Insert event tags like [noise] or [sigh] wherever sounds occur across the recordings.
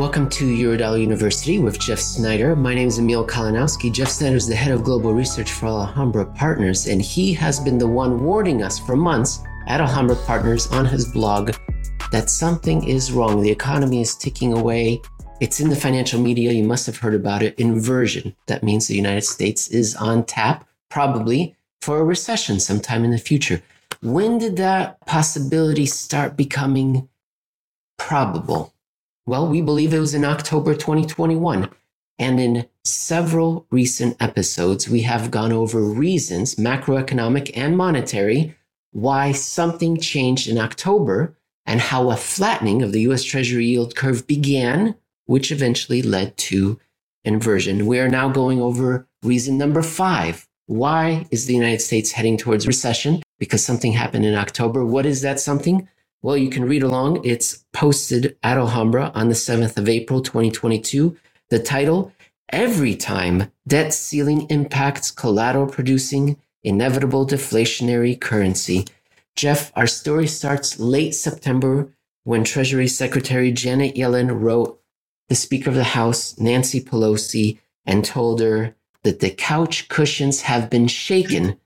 Welcome to Eurodollar University with Jeff Snider. My name is Emil Kalinowski. Jeff Snider is the head of global research for Alhambra Partners, and he has been the one warning us for months at Alhambra Partners on his blog that something is wrong. The economy is ticking away. It's in the financial media. You must have heard about it. Inversion. That means the United States is on tap, probably for a recession sometime in the future. When did that possibility start becoming probable? Well, we believe it was in October 2021. And in several recent episodes, we have gone over reasons, macroeconomic and monetary, why something changed in October and how a flattening of the US Treasury yield curve began, which eventually led to inversion. We are now going over reason number five. Why is the United States heading towards recession? Because something happened in October. What is that something? Well, you can read along. It's posted at Alhambra on the 7th of April, 2022. The title, Every Time Debt Ceiling Impacts Collateral Producing Inevitable Deflationary Currency. Jeff, our story starts late September when Treasury Secretary Janet Yellen wrote the Speaker of the House, Nancy Pelosi, and told her that the couch cushions have been shaken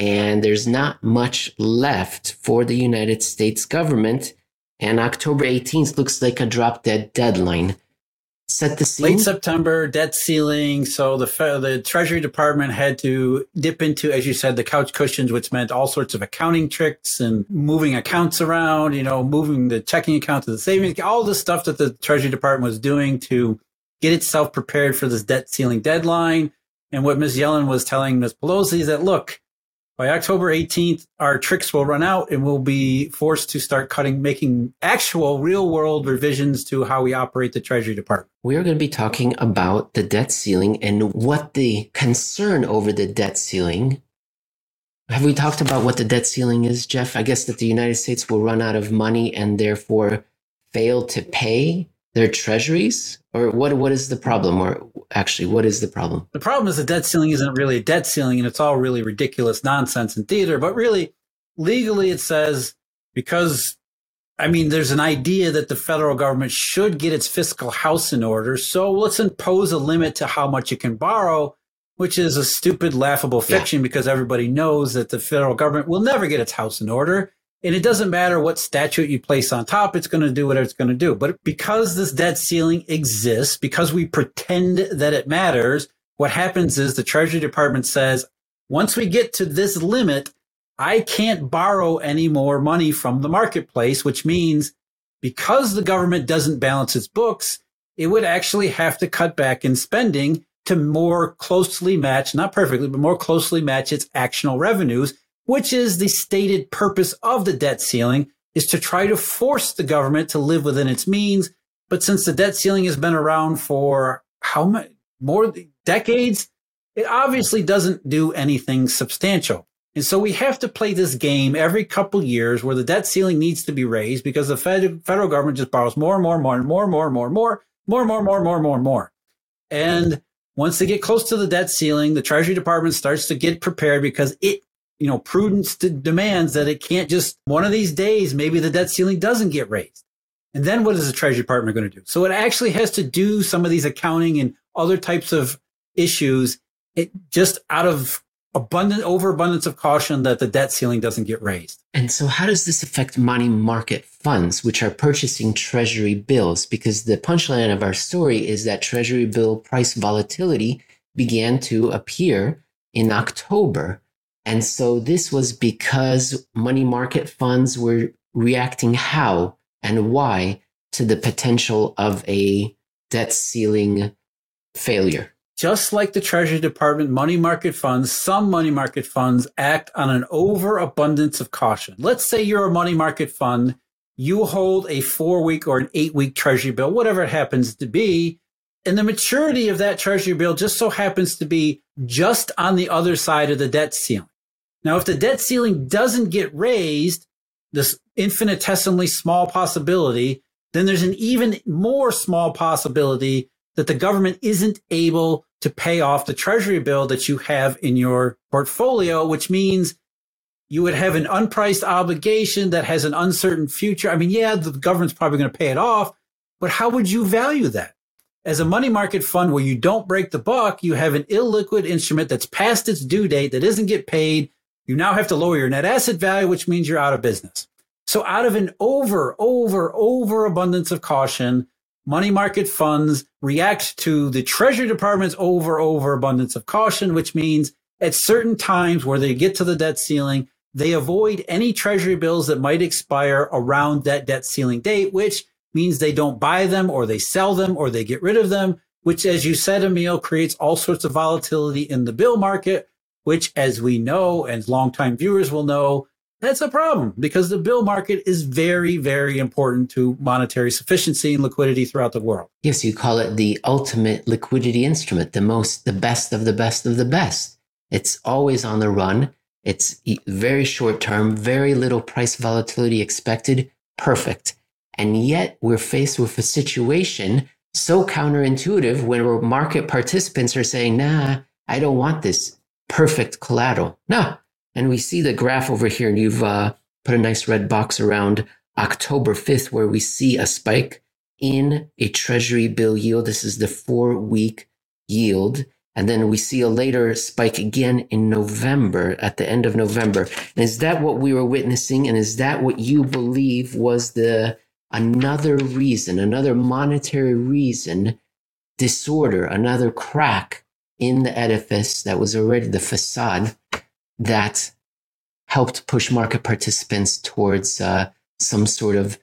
and there's not much left for the United States government. And October 18th looks like a drop dead deadline. Set the scene. Late September, debt ceiling. So the the Treasury Department had to dip into, as you said, the couch cushions, which meant all sorts of accounting tricks and moving accounts around. You know, moving the checking account to the savings, all the stuff that the Treasury Department was doing to get itself prepared for this debt ceiling deadline. And what Ms. Yellen was telling Ms. Pelosi is that look, by October 18th, our tricks will run out and we'll be forced to start cutting, making actual real world revisions to how we operate the Treasury Department. We are going to be talking about the debt ceiling and what the concern over the debt ceiling. Have we talked about what the debt ceiling is, Jeff? I guess that the United States will run out of money and therefore fail to pay their treasuries or what what is the problem or actually what is the problem the problem is the debt ceiling isn't really a debt ceiling and it's all really ridiculous nonsense and theater but really legally it says because i mean there's an idea that the federal government should get its fiscal house in order so let's impose a limit to how much it can borrow which is a stupid laughable fiction yeah. because everybody knows that the federal government will never get its house in order and it doesn't matter what statute you place on top, it's going to do what it's going to do. But because this debt ceiling exists, because we pretend that it matters, what happens is the Treasury Department says, once we get to this limit, I can't borrow any more money from the marketplace, which means because the government doesn't balance its books, it would actually have to cut back in spending to more closely match, not perfectly, but more closely match its actual revenues which is the stated purpose of the debt ceiling, is to try to force the government to live within its means. But since the debt ceiling has been around for how many more decades, it obviously doesn't do anything substantial. And so we have to play this game every couple years where the debt ceiling needs to be raised because the fed, federal government just borrows more and more and more and more and more and more and more, more, more, more, more, more, more. And once they get close to the debt ceiling, the Treasury Department starts to get prepared because it you know, prudence demands that it can't just one of these days, maybe the debt ceiling doesn't get raised. And then what is the Treasury Department going to do? So it actually has to do some of these accounting and other types of issues it just out of abundant overabundance of caution that the debt ceiling doesn't get raised. And so how does this affect money market funds which are purchasing treasury bills because the punchline of our story is that treasury bill price volatility began to appear in October and so this was because money market funds were reacting how and why to the potential of a debt ceiling failure. Just like the Treasury Department money market funds, some money market funds act on an overabundance of caution. Let's say you're a money market fund, you hold a four week or an eight week Treasury bill, whatever it happens to be. And the maturity of that Treasury bill just so happens to be just on the other side of the debt ceiling. Now, if the debt ceiling doesn't get raised, this infinitesimally small possibility, then there's an even more small possibility that the government isn't able to pay off the treasury bill that you have in your portfolio, which means you would have an unpriced obligation that has an uncertain future. I mean, yeah, the government's probably going to pay it off, But how would you value that? As a money market fund where you don't break the buck, you have an illiquid instrument that's past its due date that doesn't get paid. You now have to lower your net asset value, which means you're out of business. So out of an over, over, over abundance of caution, money market funds react to the Treasury Department's over, over abundance of caution, which means at certain times where they get to the debt ceiling, they avoid any treasury bills that might expire around that debt ceiling date, which means they don't buy them or they sell them or they get rid of them, which, as you said, Emil, creates all sorts of volatility in the bill market, which, as we know, and longtime viewers will know, that's a problem because the bill market is very, very important to monetary sufficiency and liquidity throughout the world. Yes, you call it the ultimate liquidity instrument, the most, the best of the best of the best. It's always on the run. It's very short term, very little price volatility expected. Perfect. And yet we're faced with a situation so counterintuitive when market participants are saying, nah, I don't want this perfect collateral. No. And we see the graph over here, and you've uh, put a nice red box around October 5th, where we see a spike in a treasury bill yield. This is the four week yield. And then we see a later spike again in November, at the end of November. And is that what we were witnessing? And is that what you believe was the another reason, another monetary reason, disorder, another crack in the edifice that was already the facade that helped push market participants towards uh, some sort of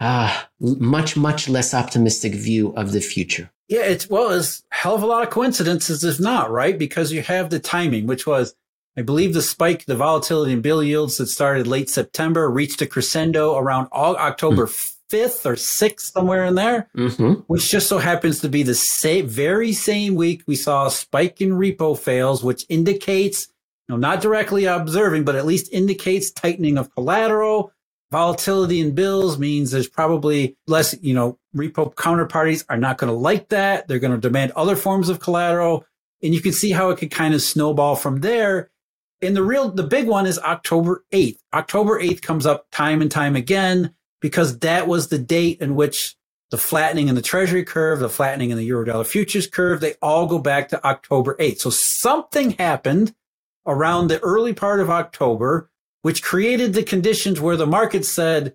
uh, much, much less optimistic view of the future. Yeah, it's well, it's hell of a lot of coincidences, if not, right? Because you have the timing, which was, I believe, the spike, the volatility in bill yields that started late September reached a crescendo around October mm. 5th or 6th, somewhere in there, mm-hmm. which just so happens to be the same, very same week we saw a spike in repo fails, which indicates, you know, not directly observing, but at least indicates tightening of collateral, volatility in bills means there's probably less, you know, repo counterparties are not going to like that. They're going to demand other forms of collateral. And you can see how it could kind of snowball from there. And the real, the big one is October 8th. October 8th comes up time and time again because that was the date in which the flattening in the treasury curve, the flattening in the eurodollar futures curve, they all go back to October 8th. So something happened around the early part of October which created the conditions where the market said,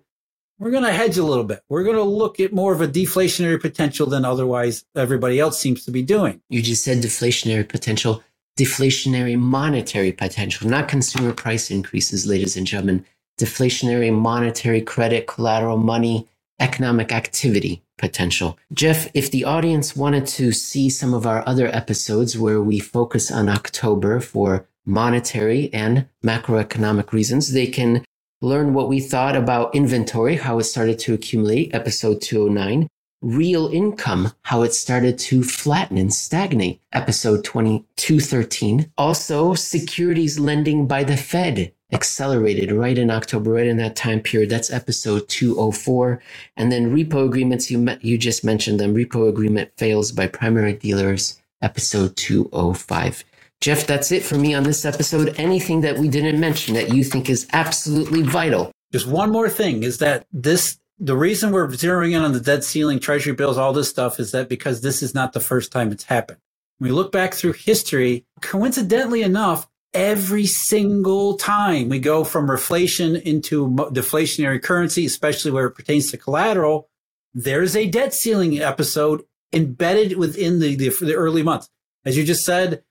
we're going to hedge a little bit. We're going to look at more of a deflationary potential than otherwise everybody else seems to be doing. You just said deflationary potential, deflationary monetary potential, not consumer price increases, ladies and gentlemen. Deflationary monetary credit, collateral money, economic activity potential. Jeff, if the audience wanted to see some of our other episodes where we focus on October for monetary and macroeconomic reasons. They can learn what we thought about inventory, how it started to accumulate, episode 209, real income, how it started to flatten and stagnate, episode 2213. Also, securities lending by the Fed accelerated right in October, right in that time period. That's episode 204. And then repo agreements, you, met, you just mentioned them. Repo agreement fails by primary dealers, episode 205. Jeff, that's it for me on this episode. Anything that we didn't mention that you think is absolutely vital? Just one more thing is that this, the reason we're zeroing in on the debt ceiling, treasury bills, all this stuff is that because this is not the first time it's happened. When we look back through history, coincidentally enough, every single time we go from reflation into deflationary currency, especially where it pertains to collateral, there's a debt ceiling episode embedded within the, the, the early months. As you just said,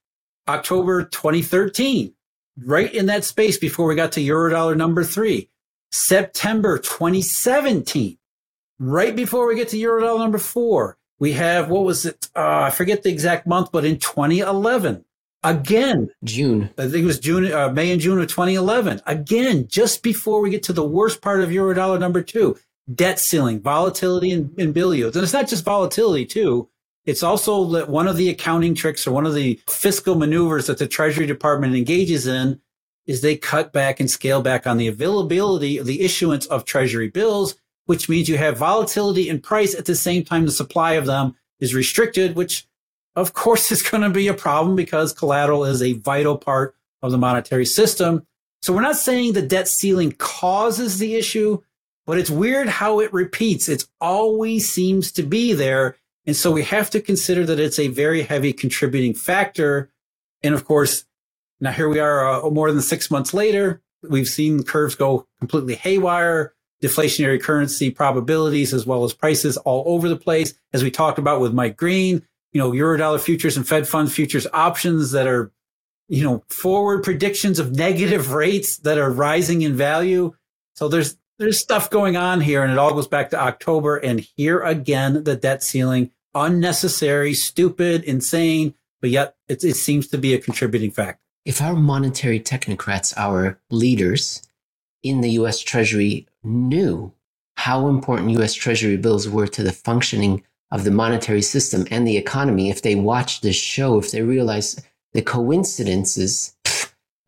October 2013, right in that space before we got to Eurodollar number three. September 2017, right before we get to Eurodollar number four. We have, what was it? Uh, I forget the exact month, but in 2011, again, June. I think it was June, uh, May and June of 2011. Again, just before we get to the worst part of Eurodollar number two, debt ceiling, volatility in, in bill yields. And it's not just volatility too. It's also that one of the accounting tricks or one of the fiscal maneuvers that the Treasury Department engages in is they cut back and scale back on the availability of the issuance of Treasury bills, which means you have volatility in price at the same time the supply of them is restricted, which of course [laughs] is going to be a problem because collateral is a vital part of the monetary system. So we're not saying the debt ceiling causes the issue, but it's weird how it repeats. It always seems to be there. And so we have to consider that it's a very heavy contributing factor. And of course, now here we are uh, more than six months later. We've seen curves go completely haywire, deflationary currency probabilities as well as prices all over the place. As we talked about with Mike Green, you know, Eurodollar futures and Fed fund futures options that are, you know, forward predictions of negative [laughs] rates that are rising in value. So there's there's stuff going on here, and it all goes back to October. And here again, the debt ceiling, unnecessary, stupid, insane, but yet it, it seems to be a contributing factor. If our monetary technocrats, our leaders in the US Treasury, knew how important US Treasury bills were to the functioning of the monetary system and the economy, if they watched this show, if they realized the coincidences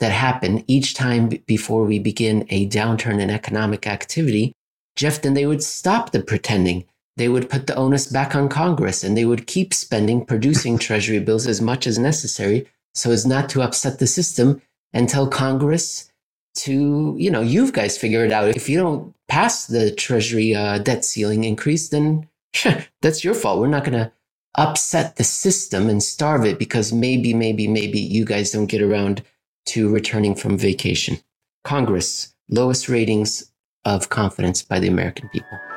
that happen each time before we begin a downturn in economic activity, Jeff, then they would stop the pretending. They would put the onus back on Congress and they would keep spending, producing [laughs] treasury bills as much as necessary so as not to upset the system and tell Congress to, you know, you guys figure it out. If you don't pass the treasury uh, debt ceiling increase, then [laughs] that's your fault. We're not going to upset the system and starve it because maybe, maybe, maybe you guys don't get around to returning from vacation. Congress, lowest ratings of confidence by the American people.